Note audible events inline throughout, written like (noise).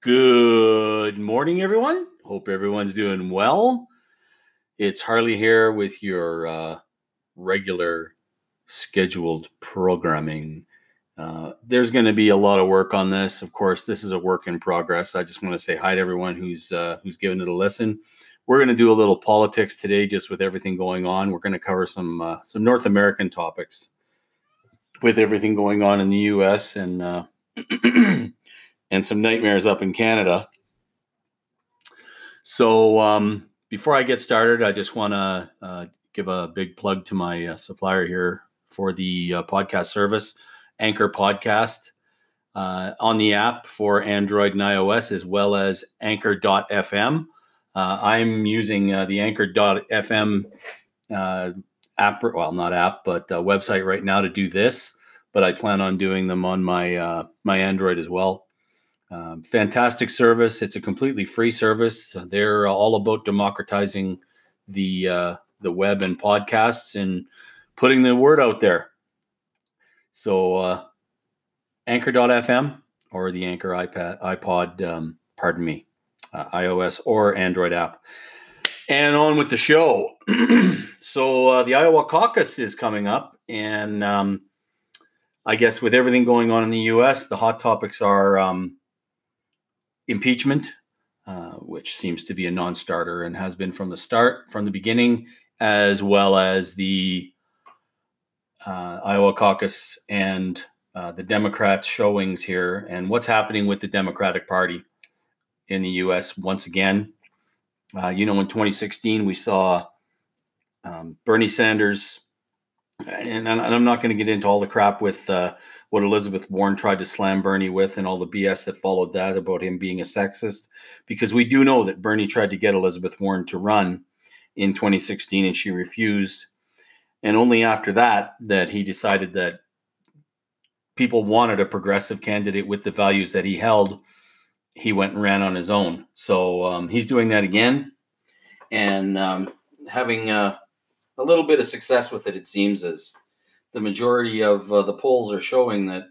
Good morning, everyone. Hope everyone's doing well. It's Harley here with your uh, regular scheduled programming. Uh, there's going to be a lot of work on this. Of course, this is a work in progress. I just want to say hi to everyone who's uh, who's given it a listen. We're going to do a little politics today, just with everything going on. We're going to cover some uh, some North American topics with everything going on in the U.S. and uh, (clears throat) and some nightmares up in Canada. So um, before I get started, I just want to uh, give a big plug to my uh, supplier here for the uh, podcast service, Anchor Podcast, uh, on the app for Android and iOS, as well as Anchor.fm. Uh, I'm using uh, the Anchor.fm app, well, not app, but website right now to do this. But I plan on doing them on my my Android as well. Um, fantastic service. It's a completely free service. They're all about democratizing the uh, the web and podcasts and putting the word out there. So uh, Anchor.fm or the Anchor iPad iPod, um, pardon me, uh, iOS or Android app. And on with the show. (clears throat) so uh, the Iowa caucus is coming up, and um, I guess with everything going on in the U.S., the hot topics are um, impeachment, uh, which seems to be a non-starter and has been from the start, from the beginning, as well as the uh, Iowa caucus and uh, the Democrats' showings here, and what's happening with the Democratic Party in the U.S. once again. Uh, you know, in 2016, we saw um, Bernie Sanders, and, and I'm not going to get into all the crap with uh, what Elizabeth Warren tried to slam Bernie with and all the BS that followed that about him being a sexist. Because we do know that Bernie tried to get Elizabeth Warren to run in 2016 and she refused. And only after that, that he decided that people wanted a progressive candidate with the values that he held. He went and ran on his own. So um, he's doing that again and um, having uh, a little bit of success with it, it seems, as the majority of uh, the polls are showing that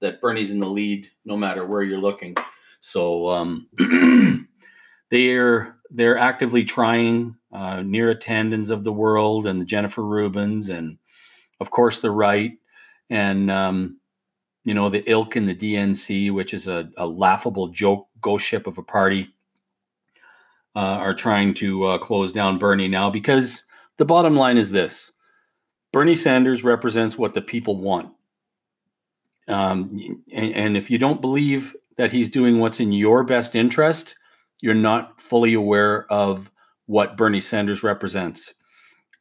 that Bernie's in the lead no matter where you're looking. So um, (clears throat) they're they're actively trying uh, Neera Tandons of the world and the Jennifer Rubins and of course the right and um, you know the ilk in the DNC, which is a, a laughable joke ghost ship of a party, uh, are trying to uh, close down Bernie now because the bottom line is this Bernie Sanders represents what the people want. Um, and, and if you don't believe that he's doing what's in your best interest, you're not fully aware of what Bernie Sanders represents.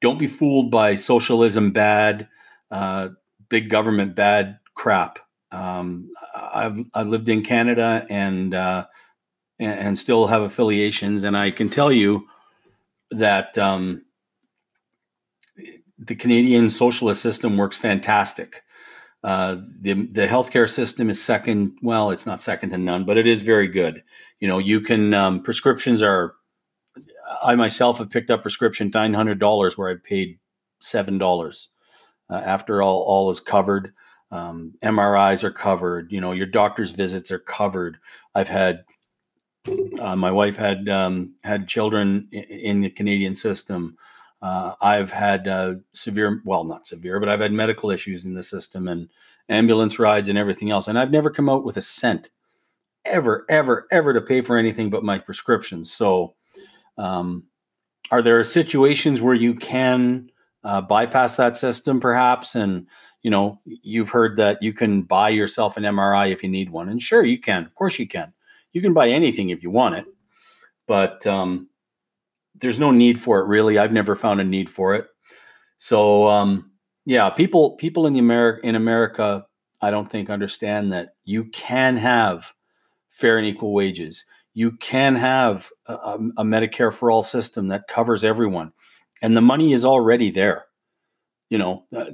Don't be fooled by socialism bad, uh, big government bad crap. Um, I've I've lived in Canada and, uh, and, and still have affiliations, and I can tell you that um, the Canadian socialist system works fantastic. Uh, the the healthcare system is second. Well, it's not second to none, but it is very good. You know, you can um, prescriptions are. I myself have picked up prescription nine hundred dollars where I paid seven dollars. Uh, after all, all is covered. Um, MRIs are covered. You know, your doctor's visits are covered. I've had uh, my wife had um, had children in, in the Canadian system. Uh, I've had uh, severe, well, not severe, but I've had medical issues in the system and ambulance rides and everything else. And I've never come out with a cent ever, ever, ever to pay for anything but my prescriptions. So, um, are there situations where you can uh, bypass that system perhaps? And, you know, you've heard that you can buy yourself an MRI if you need one. And sure, you can. Of course, you can. You can buy anything if you want it. But, um, there's no need for it really. I've never found a need for it. So um, yeah, people people in the America in America, I don't think understand that you can have fair and equal wages. You can have a, a Medicare for all system that covers everyone, and the money is already there. You know, uh,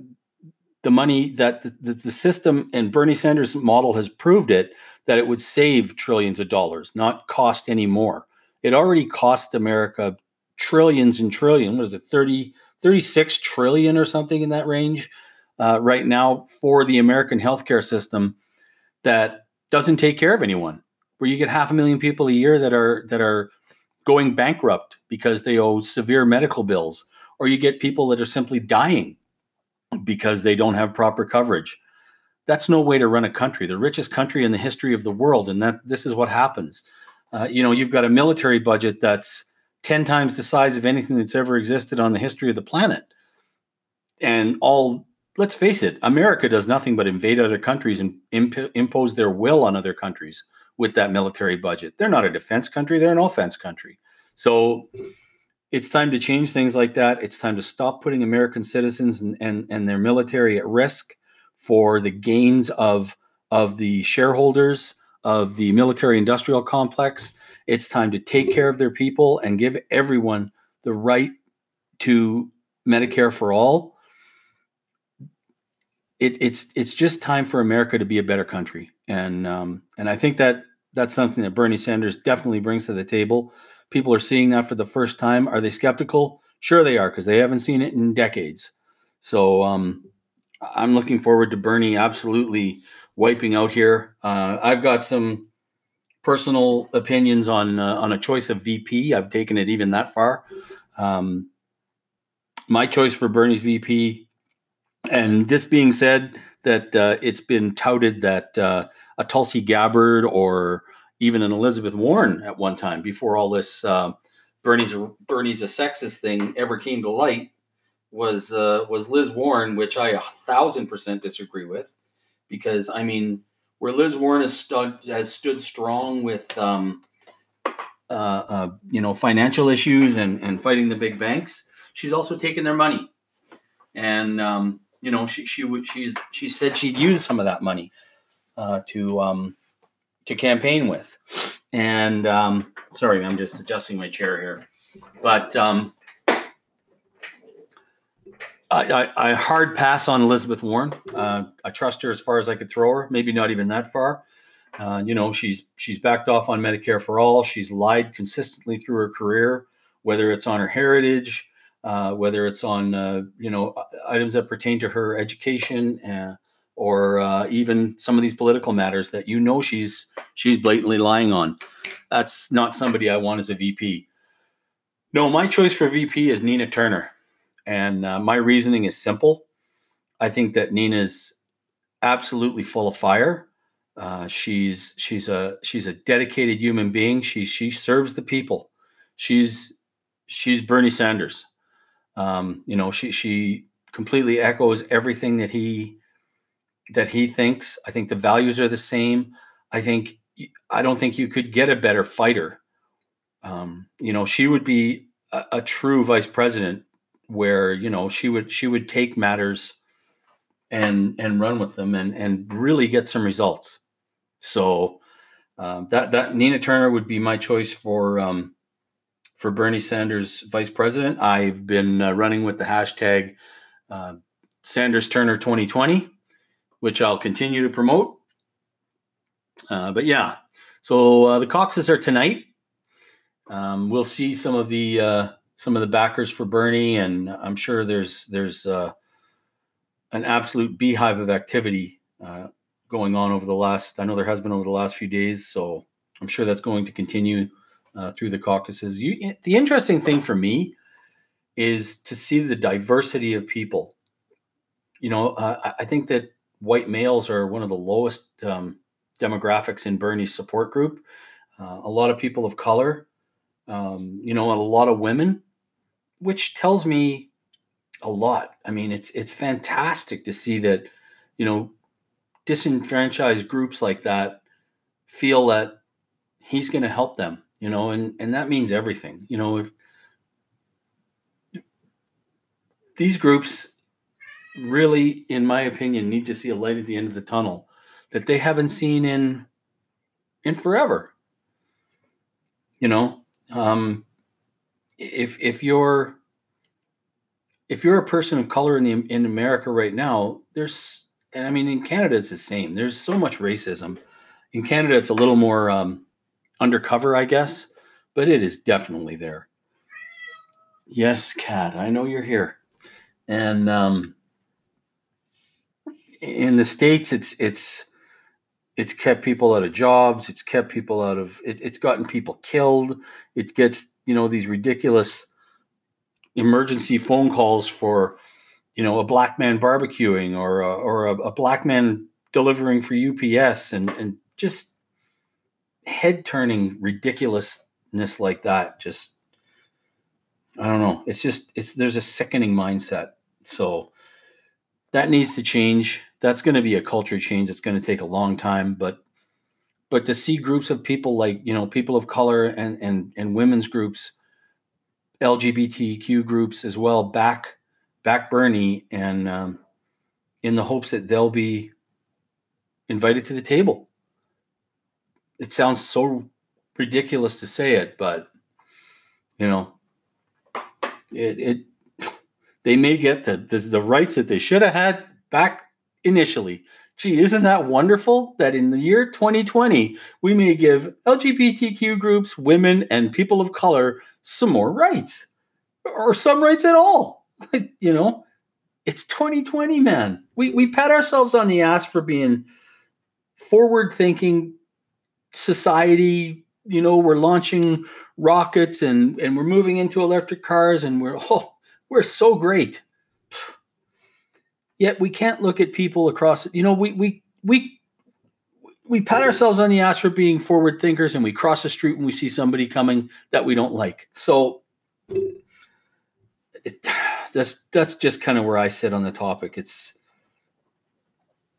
the money that the, the, the system and Bernie Sanders' model has proved it that it would save trillions of dollars, not cost any more. It already cost America trillions and trillion. What is it, 30, 36 trillion or something in that range uh, right now for the American healthcare system that doesn't take care of anyone. where you get half a million people a year that are that are going bankrupt because they owe severe medical bills, or you get people that are simply dying because they don't have proper coverage. That's no way to run a country, the richest country in the history of the world, and that this is what happens. Uh, you know, you've got a military budget that's 10 times the size of anything that's ever existed on the history of the planet. And all, let's face it, America does nothing but invade other countries and imp- impose their will on other countries with that military budget. They're not a defense country, they're an offense country. So it's time to change things like that. It's time to stop putting American citizens and, and, and their military at risk for the gains of, of the shareholders of the military industrial complex it's time to take care of their people and give everyone the right to Medicare for all. It, it's it's just time for America to be a better country, and um, and I think that that's something that Bernie Sanders definitely brings to the table. People are seeing that for the first time. Are they skeptical? Sure, they are because they haven't seen it in decades. So um, I'm looking forward to Bernie absolutely wiping out here. Uh, I've got some personal opinions on uh, on a choice of VP. I've taken it even that far. Um, my choice for Bernie's VP, and this being said, that uh, it's been touted that uh, a Tulsi Gabbard or even an Elizabeth Warren at one time before all this uh, Bernie's Bernie's a sexist thing ever came to light was uh, was Liz Warren, which I a thousand percent disagree with, because I mean where Liz Warren has stood has stood strong with um, uh, uh, you know financial issues and and fighting the big banks. She's also taken their money, and um, you know she she she's she said she'd use some of that money uh, to um, to campaign with. And um, sorry, I'm just adjusting my chair here, but um, I, I, hard pass on Elizabeth Warren. Uh, I trust her as far as I could throw her. Maybe not even that far. Uh, you know, she's she's backed off on Medicare for all. She's lied consistently through her career, whether it's on her heritage, uh, whether it's on uh, you know items that pertain to her education, uh, or uh, even some of these political matters that you know she's she's blatantly lying on. That's not somebody I want as a VP. No, my choice for VP is Nina Turner. And uh, my reasoning is simple. I think that Nina's absolutely full of fire. Uh, she's she's a she's a dedicated human being. She she serves the people. She's she's Bernie Sanders. Um, you know, she she completely echoes everything that he that he thinks. I think the values are the same. I think I don't think you could get a better fighter. Um, you know, she would be a, a true vice president where you know she would she would take matters and and run with them and and really get some results. So um, that that Nina Turner would be my choice for um, for Bernie Sanders vice president. I've been uh, running with the hashtag uh, Sanders Turner 2020, which I'll continue to promote. Uh, but yeah, so uh, the caucuses are tonight. Um, we'll see some of the uh, some of the backers for Bernie, and I'm sure there's there's uh, an absolute beehive of activity uh, going on over the last. I know there has been over the last few days, so I'm sure that's going to continue uh, through the caucuses. You, the interesting thing for me is to see the diversity of people. You know, uh, I think that white males are one of the lowest um, demographics in Bernie's support group. Uh, a lot of people of color, um, you know, a lot of women which tells me a lot. I mean, it's it's fantastic to see that, you know, disenfranchised groups like that feel that he's going to help them, you know, and and that means everything. You know, if these groups really in my opinion need to see a light at the end of the tunnel that they haven't seen in in forever. You know, um if if you're if you're a person of color in the in America right now, there's and I mean in Canada it's the same. There's so much racism. In Canada it's a little more um, undercover, I guess, but it is definitely there. Yes, Kat, I know you're here, and um, in the states it's it's it's kept people out of jobs. It's kept people out of. It, it's gotten people killed. It gets you know these ridiculous emergency phone calls for you know a black man barbecuing or a, or a, a black man delivering for UPS and and just head turning ridiculousness like that just I don't know. It's just it's there's a sickening mindset. So that needs to change. That's going to be a culture change. It's going to take a long time but but to see groups of people like you know people of color and and and women's groups lgbtq groups as well back back bernie and um, in the hopes that they'll be invited to the table it sounds so ridiculous to say it but you know it, it they may get the, the the rights that they should have had back initially. Gee, isn't that wonderful that in the year 2020, we may give LGBTQ groups, women, and people of color some more rights or some rights at all? you know, it's 2020, man. We, we pat ourselves on the ass for being forward thinking society. You know, we're launching rockets and, and we're moving into electric cars and we're, (laughs) oh, we're so great Yet we can't look at people across. You know, we we we we pat ourselves on the ass for being forward thinkers, and we cross the street when we see somebody coming that we don't like. So it, that's that's just kind of where I sit on the topic. It's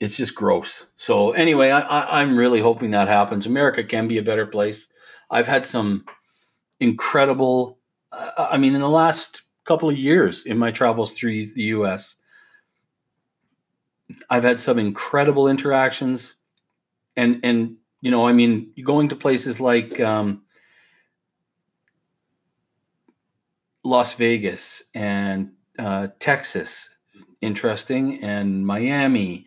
it's just gross. So anyway, I, I, I'm really hoping that happens. America can be a better place. I've had some incredible. Uh, I mean, in the last couple of years in my travels through the U.S., I've had some incredible interactions, and and you know, I mean, going to places like um, Las Vegas and uh, Texas, interesting, and Miami,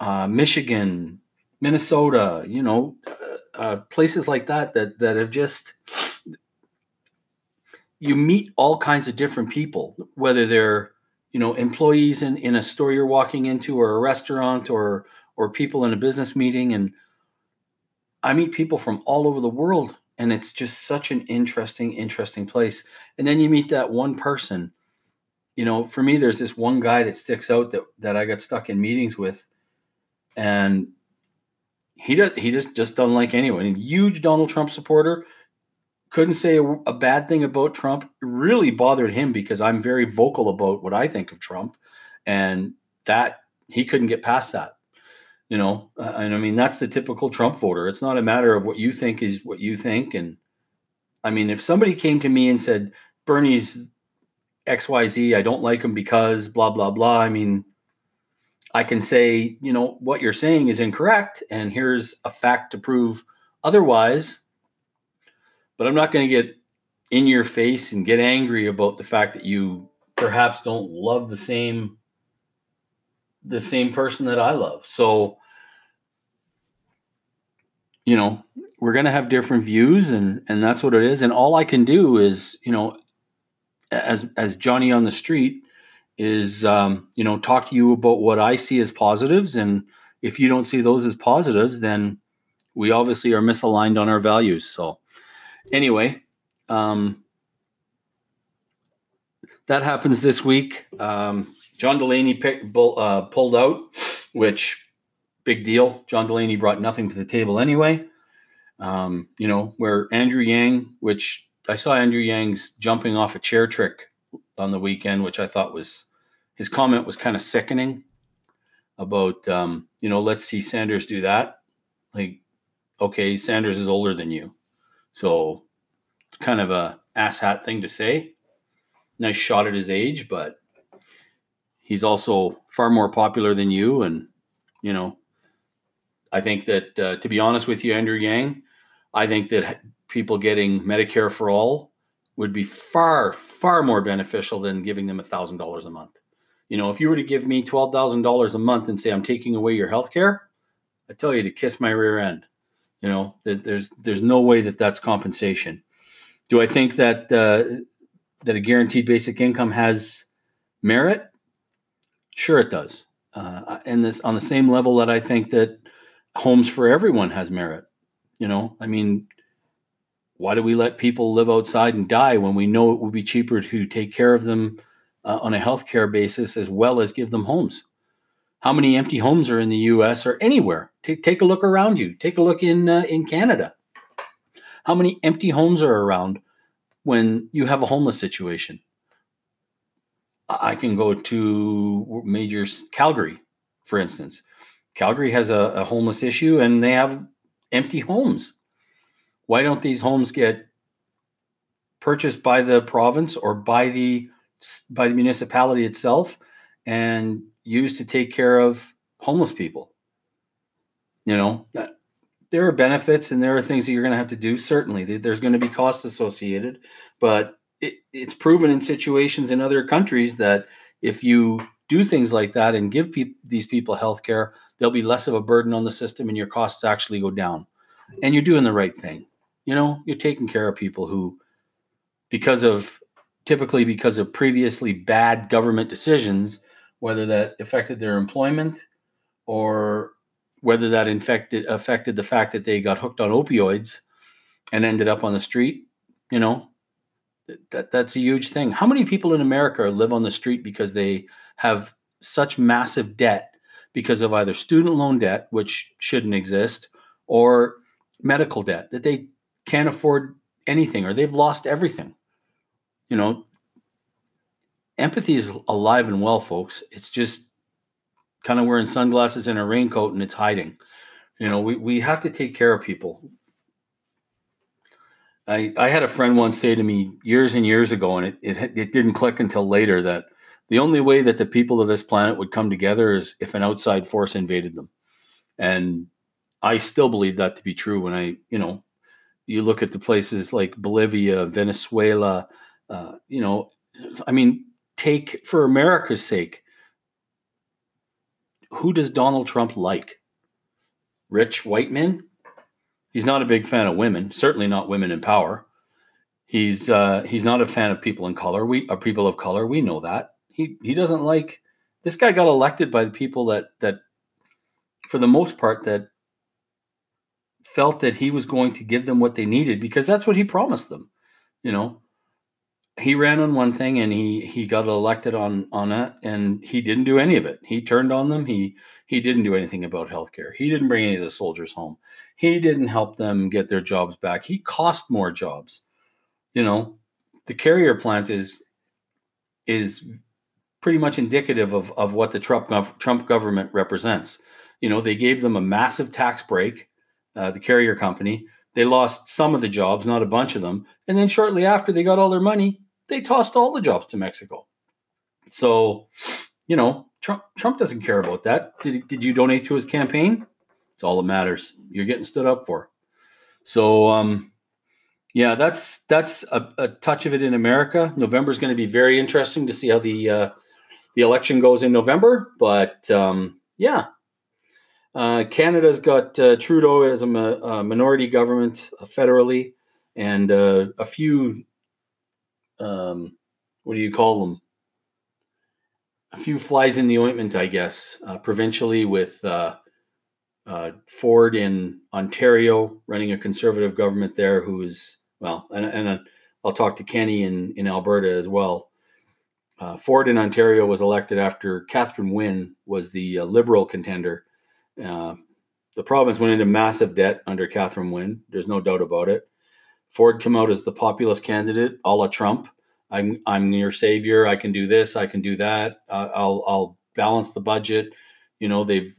uh, Michigan, Minnesota, you know, uh, uh places like that that that have just you meet all kinds of different people, whether they're you know employees in, in a store you're walking into or a restaurant or or people in a business meeting. And i meet people from all over the world and it's just such an interesting interesting place. And then you meet that one person. You know for me there's this one guy that sticks out that that i got stuck in meetings with. And he does he just just doesn't like anyone. Huge donald trump supporter couldn't say a, bad thing about Trump. It really bothered him because I'm very vocal about what I think of Trump, and that he couldn't get past that. You know, uh, and I mean that's the typical Trump voter. It's not a matter of what you think is what you think, and I mean if somebody came to me and said Bernie's X Y Z, I don't like him because blah blah blah. I mean. I can say, you know, what you're saying is incorrect, and here's a fact to prove otherwise but I'm not going to get in your face and get angry about the fact that you perhaps don't love the same the same person that I love. So you know, we're going to have different views and and that's what it is and all I can do is, you know, as as Johnny on the street is um, you know, talk to you about what I see as positives and if you don't see those as positives then we obviously are misaligned on our values. So anyway, um, that happens this week. Um, John Delaney picked, uh, pulled out, which big deal. John Delaney brought nothing to the table anyway. Um, you know, where Andrew Yang, which I saw Andrew Yang's jumping off a chair trick on the weekend, which I thought was his comment was kind of sickening about, um, you know, let's see Sanders do that. Like, okay, Sanders is older than you. So it's kind of a asshat thing to say. Nice shot at his age, but he's also far more popular than you. And, you know, I think that, uh, to be honest with you, Andrew Yang, I think that people getting Medicare for all would be far, far more beneficial than giving them $1,000 a month. You know, if you were to give me $12,000 a month and say, I'm taking away your health care, I tell you to kiss my rear end. You know, there's there's no way that that's compensation. Do I think that uh, that a guaranteed basic income has merit? Sure, it does. Uh, and this on the same level that I think that homes for everyone has merit. You know, I mean, why do we let people live outside and die when we know it would be cheaper to take care of them uh, on a healthcare basis as well as give them homes? How many empty homes are in the U.S. or anywhere? Take take a look around you. Take a look in uh, in Canada. How many empty homes are around when you have a homeless situation? I can go to major Calgary, for instance. Calgary has a, a homeless issue and they have empty homes. Why don't these homes get purchased by the province or by the by the municipality itself and used to take care of homeless people? You know, uh, there are benefits and there are things that you're going to have to do. Certainly, there's going to be costs associated, but it, it's proven in situations in other countries that if you do things like that and give pe- these people health care, there'll be less of a burden on the system and your costs actually go down. And you're doing the right thing. You know, you're taking care of people who, because of typically because of previously bad government decisions, whether that affected their employment or whether that infected affected the fact that they got hooked on opioids and ended up on the street, you know, that that's a huge thing. How many people in America live on the street because they have such massive debt because of either student loan debt, which shouldn't exist, or medical debt that they can't afford anything or they've lost everything. You know, empathy is alive and well, folks. It's just kind of wearing sunglasses and a raincoat and it's hiding. You know, we, we have to take care of people. I, I had a friend once say to me years and years ago, and it, it, it didn't click until later that the only way that the people of this planet would come together is if an outside force invaded them. And I still believe that to be true when I, you know, you look at the places like Bolivia, Venezuela, uh, you know, I mean, take for America's sake, who does Donald Trump like? Rich white men? He's not a big fan of women, certainly not women in power. He's uh, he's not a fan of people in color. We are people of color. We know that. He he doesn't like this guy got elected by the people that that for the most part that felt that he was going to give them what they needed because that's what he promised them. You know, he ran on one thing and he he got elected on on it and he didn't do any of it. He turned on them. He he didn't do anything about healthcare. He didn't bring any of the soldiers home. He didn't help them get their jobs back. He cost more jobs. You know, the carrier plant is is pretty much indicative of, of what the Trump Trump government represents. You know, they gave them a massive tax break, uh, the carrier company. They lost some of the jobs, not a bunch of them. And then shortly after they got all their money, they tossed all the jobs to Mexico. So, you know, Trump Trump doesn't care about that. Did, did you donate to his campaign? It's all that matters. You're getting stood up for. So, um, yeah, that's that's a, a touch of it in America. November is going to be very interesting to see how the uh, the election goes in November. But um, yeah, uh, Canada's got uh, Trudeau as a, a, minority government uh, federally, and uh, a few um, what do you call them? a few flies in the ointment, I guess, uh, provincially with uh, uh, Ford in Ontario running a conservative government there, who is well, and, and uh, I'll talk to Kenney in in Alberta as well. Uh, Ford in Ontario was elected after Catherine Wynne was the uh, Liberal contender. the province went into massive debt under Catherine Wynne. There's no doubt about it. Ford came out as the populist candidate, a la Trump I'm I'm your savior. I can do this. I can do that. Uh, I'll I'll balance the budget. You know, they've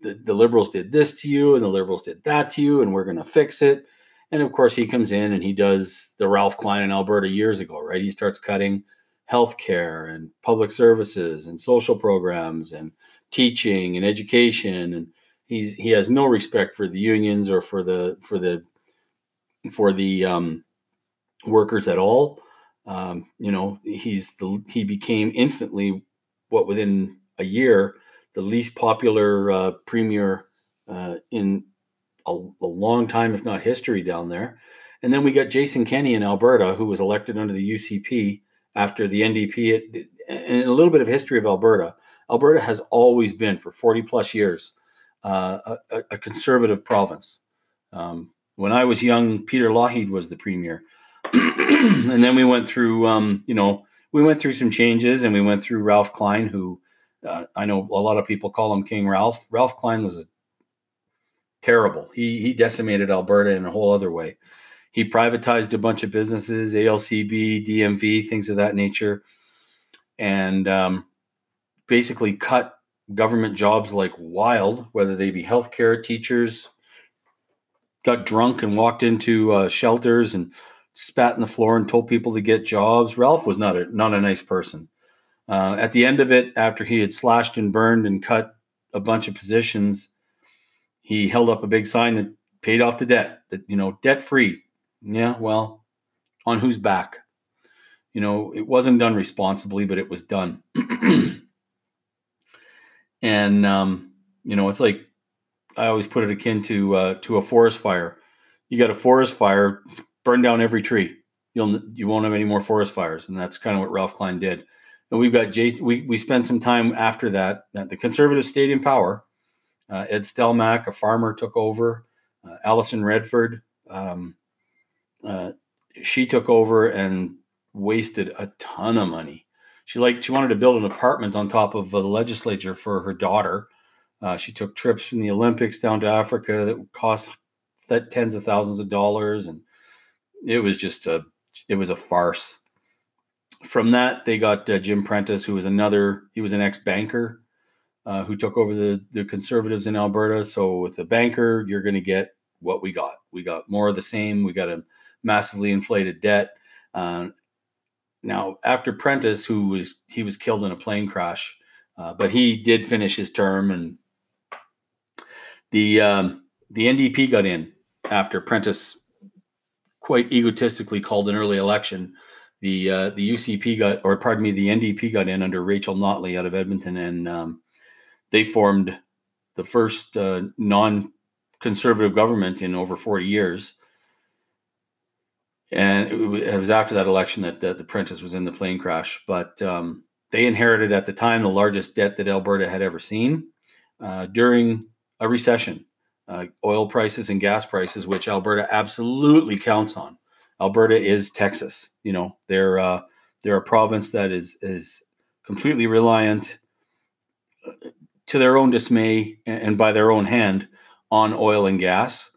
the, the liberals did this to you, and the liberals did that to you, and we're going to fix it. And of course, he comes in and he does the Ralph Klein in Alberta years ago, right? He starts cutting healthcare and public services and social programs and teaching and education, and he's he has no respect for the unions or for the for the for the um, workers at all um, you know, he's the he became instantly what within a year the least popular uh, premier uh, in a, a, long time, if not history, down there. And then we got Jason Kenney in Alberta, who was elected under the UCP after the NDP. And a little bit of history of Alberta. Alberta has always been for 40 plus years uh, a, a, conservative province. Um, when I was young, Peter Lougheed was the premier, (clears throat) and then we went through, um, you know, we went through some changes, and we went through Ralph Klein, who uh, I know a lot of people call him King Ralph. Ralph Klein was a terrible. He he decimated Alberta in a whole other way. He privatized a bunch of businesses, ALCB, DMV, things of that nature, and um, basically cut government jobs like wild, whether they be healthcare, teachers. Got drunk and walked into uh, shelters and spat in the floor and told people to get jobs. Ralph was not a not a nice person. Uh, at the end of it, after he had slashed and burned and cut a bunch of positions, he held up a big sign that paid off the debt. That you know, debt free. Yeah, well, on whose back? You know, it wasn't done responsibly, but it was done. (clears throat) and um, you know, it's like I always put it akin to uh, to a forest fire. You got a forest fire, burn down every tree. You'll you won't have any more forest fires, and that's kind of what Ralph Klein did. And we've got Jason. We we spent some time after that. The conservative stayed in power. Uh, Ed Stelmach, a farmer, took over. Uh, Alison Redford, um, uh, she took over and wasted a ton of money. She like she wanted to build an apartment on top of the legislature for her daughter. Uh, she took trips from the Olympics down to Africa that cost that tens of thousands of dollars, and it was just a it was a farce. From that, they got uh, Jim Prentice, who was another. He was an ex banker uh, who took over the the conservatives in Alberta. So with a banker, you're going to get what we got. We got more of the same. We got a massively inflated debt. Uh, now, after Prentice, who was he was killed in a plane crash, uh, but he did finish his term, and the um, the NDP got in after Prentice quite egotistically called an early election. The uh, the UCP got, or pardon me, the NDP got in under Rachel Notley out of Edmonton, and um, they formed the first uh, non-conservative government in over 40 years and it was after that election that, that the Prentice was in the plane crash. But um, they inherited at the time the largest debt that Alberta had ever seen uh, during a recession. Uh, oil prices and gas prices, which Alberta absolutely counts on. Alberta is Texas. You know, they're uh, they're a province that is is completely reliant, uh, to their own dismay and by their own hand, on oil and gas.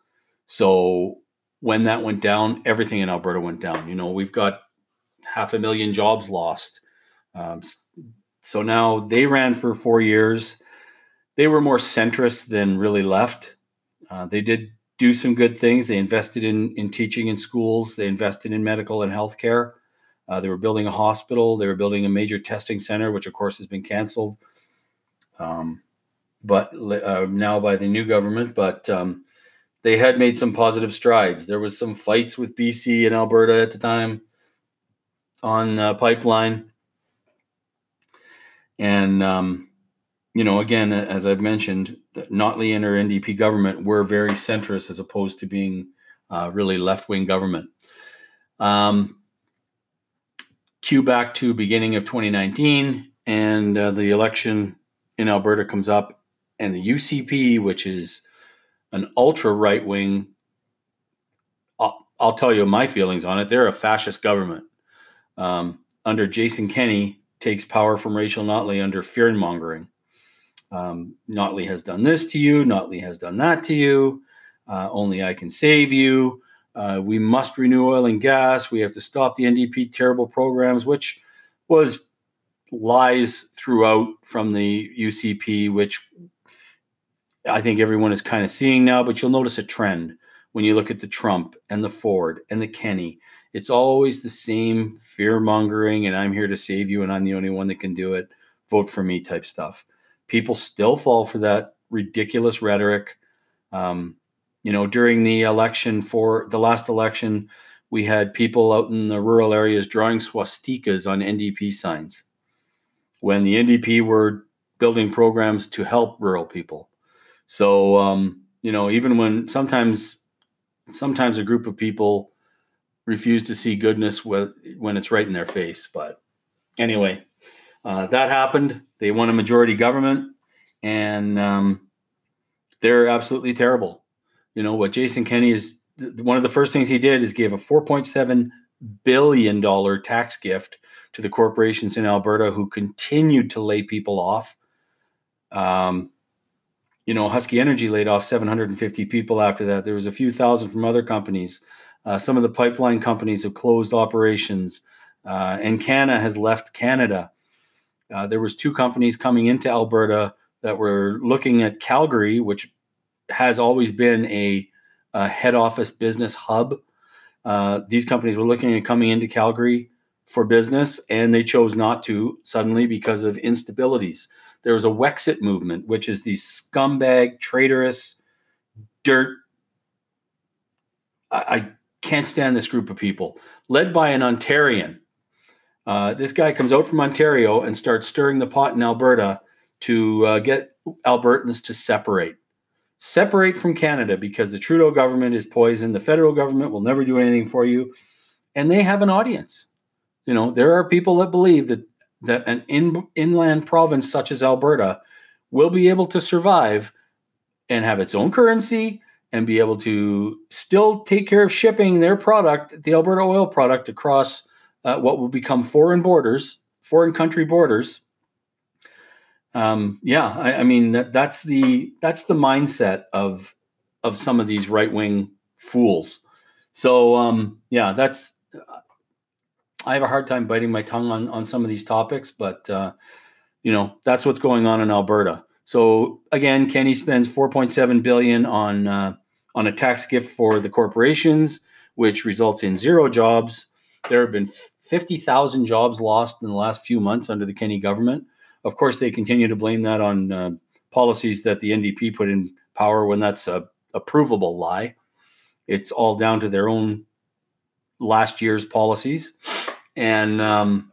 So when that went down, everything in Alberta went down. You know, we've got half a million jobs lost. Um, so now they ran for four years. They were more centrist than really left. Uh, they did do some good things. They invested in in teaching in schools. They invested in medical and healthcare. Uh, they were building a hospital. They were building a major testing center, which of course has been canceled. Um, but uh, now by the new government. But um, they had made some positive strides. There was some fights with BC and Alberta at the time on uh, pipeline, and um, you know, again, as I've mentioned, Notley and her NDP government were very centrist as opposed to being uh, really left wing government. Um, cue back to beginning of 2019, and uh, the election in Alberta comes up, and the UCP, which is an ultra right wing. I'll, I'll, tell you my feelings on it. They're a fascist government. Um, under Jason Kenney takes power from Rachel Notley under fear mongering. Um, Notley has done this to you. Notley has done that to you. Uh, only I can save you. Uh, we must renew oil and gas. We have to stop the NDP terrible programs, which was lies throughout from the UCP, which I think everyone is kind of seeing now, but you'll notice a trend when you look at the Trump and the Ford and the Kenney. It's always the same fear mongering, and I'm here to save you, and I'm the only one that can do it. Vote for me type stuff. People still fall for that ridiculous rhetoric. Um, you know, during the election for the last election, we had people out in the rural areas drawing swastikas on NDP signs when the NDP were building programs to help rural people. So um, you know, even when sometimes sometimes a group of people refuse to see goodness when it's right in their face. But anyway, uh, that happened. They won a majority government, and um, they're absolutely terrible. You know what Jason Kenney is one of the first things he did is gave a 4.7 billion dollar tax gift to the corporations in Alberta who continued to lay people off. Um, you know, Husky Energy laid off 750 people after that. There was a few thousand from other companies. Uh, some of the pipeline companies have closed operations, uh, and Canada has left Canada. Uh, there was two companies coming into Alberta that were looking at Calgary, which has always been a, a head office business hub. Uh, these companies were looking at coming into Calgary for business, and they chose not to suddenly because of instabilities. There was a Wexit movement, which is the scumbag, traitorous, dirt. I, I can't stand this group of people, led by an Ontarian. Uh, this guy comes out from Ontario and starts stirring the pot in Alberta to uh, get Albertans to separate. Separate from Canada because the Trudeau government is poison. The federal government will never do anything for you. And they have an audience. You know, there are people that believe that that an in, inland province such as Alberta will be able to survive and have its own currency and be able to still take care of shipping their product, the Alberta oil product, across uh, what will become foreign borders, foreign country borders. Um, yeah, I, I mean that, that's the that's the mindset of of some of these right wing fools. So um, yeah, that's I have a hard time biting my tongue on on some of these topics, but uh, you know that's what's going on in Alberta. So again, Kenney spends 4.7 billion on uh, on a tax gift for the corporations, which results in zero jobs. There have been 50,000 jobs lost in the last few months under the Kenney government. Of course, they continue to blame that on uh, policies that the NDP put in power when that's a, a provable lie. It's all down to their own last year's policies and um,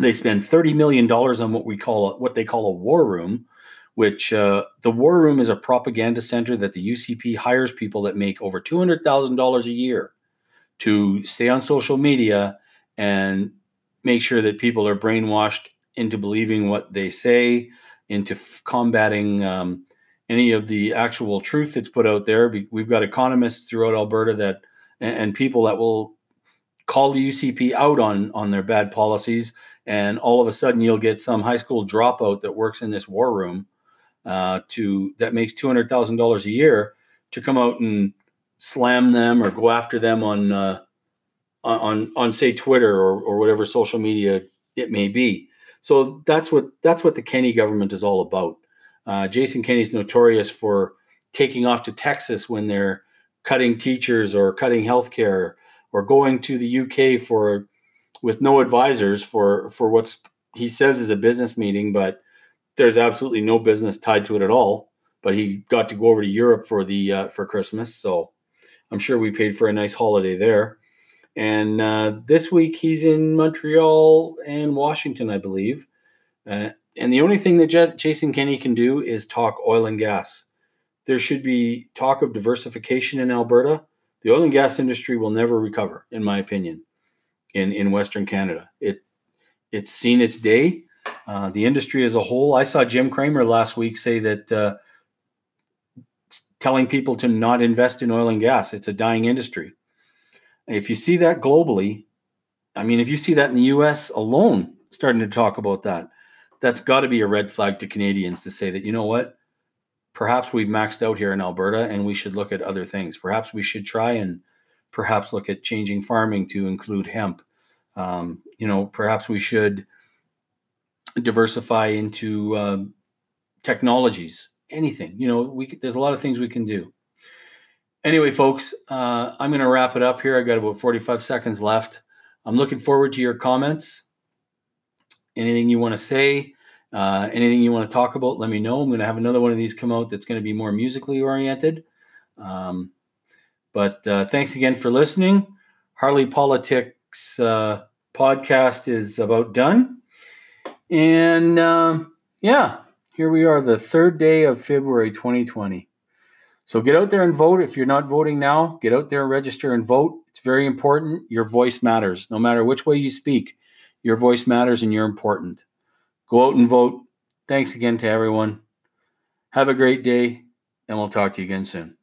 they spend thirty million dollars on what we call a, what they call a war room, which uh, the war room is a propaganda center that the UCP hires people that make over two hundred thousand dollars a year to stay on social media and make sure that people are brainwashed into believing what they say, into f- combating um, any of the actual truth that's put out there. We've got economists throughout Alberta that and, and people that will call the UCP out on on their bad policies, and all of a sudden you'll get some high school dropout that works in this war room uh, to that makes two hundred thousand dollars a year to come out and slam them or go after them on uh, on on say Twitter or or whatever social media it may be. So that's what that's what the Kenney government is all about. Uh, Jason Kenney's notorious for taking off to Texas when they're cutting teachers or cutting healthcare or going to the UK for with no advisors for for what's he says is a business meeting, but there's absolutely no business tied to it at all. But he got to go over to Europe for the uh, for Christmas, so I'm sure we paid for a nice holiday there. And uh, this week he's in Montreal and Washington, I believe. Uh, and the only thing that J- Jason Kenney can do is talk oil and gas. There should be talk of diversification in Alberta the oil and gas industry will never recover, in my opinion, in, in Western Canada. It it's seen its day. Uh, the industry as a whole. I saw Jim Cramer last week say that uh, telling people to not invest in oil and gas. It's a dying industry. If you see that globally, I mean, if you see that in the U.S. alone, starting to talk about that, that's got to be a red flag to Canadians to say that you know what perhaps we've maxed out here in Alberta and we should look at other things. Perhaps we should try and perhaps look at changing farming to include hemp. Um, you know, perhaps we should diversify into uh, technologies, anything. You know, we there's a lot of things we can do. Anyway, folks, uh, I'm going to wrap it up here. I got about 45 seconds left. I'm looking forward to your comments. Anything you want to say? Uh, anything you want to talk about, let me know. I'm going to have another one of these come out that's going to be more musically oriented. Um, but uh, thanks again for listening. Harley Politics uh, podcast is about done. And um, yeah, here we are, the third day of February 2020. So get out there and vote. If you're not voting now, get out there, register, and vote. It's very important. Your voice matters. No matter which way you speak, your voice matters and you're important. Go out and vote. Thanks again to everyone. Have a great day. and we'll talk to you again soon.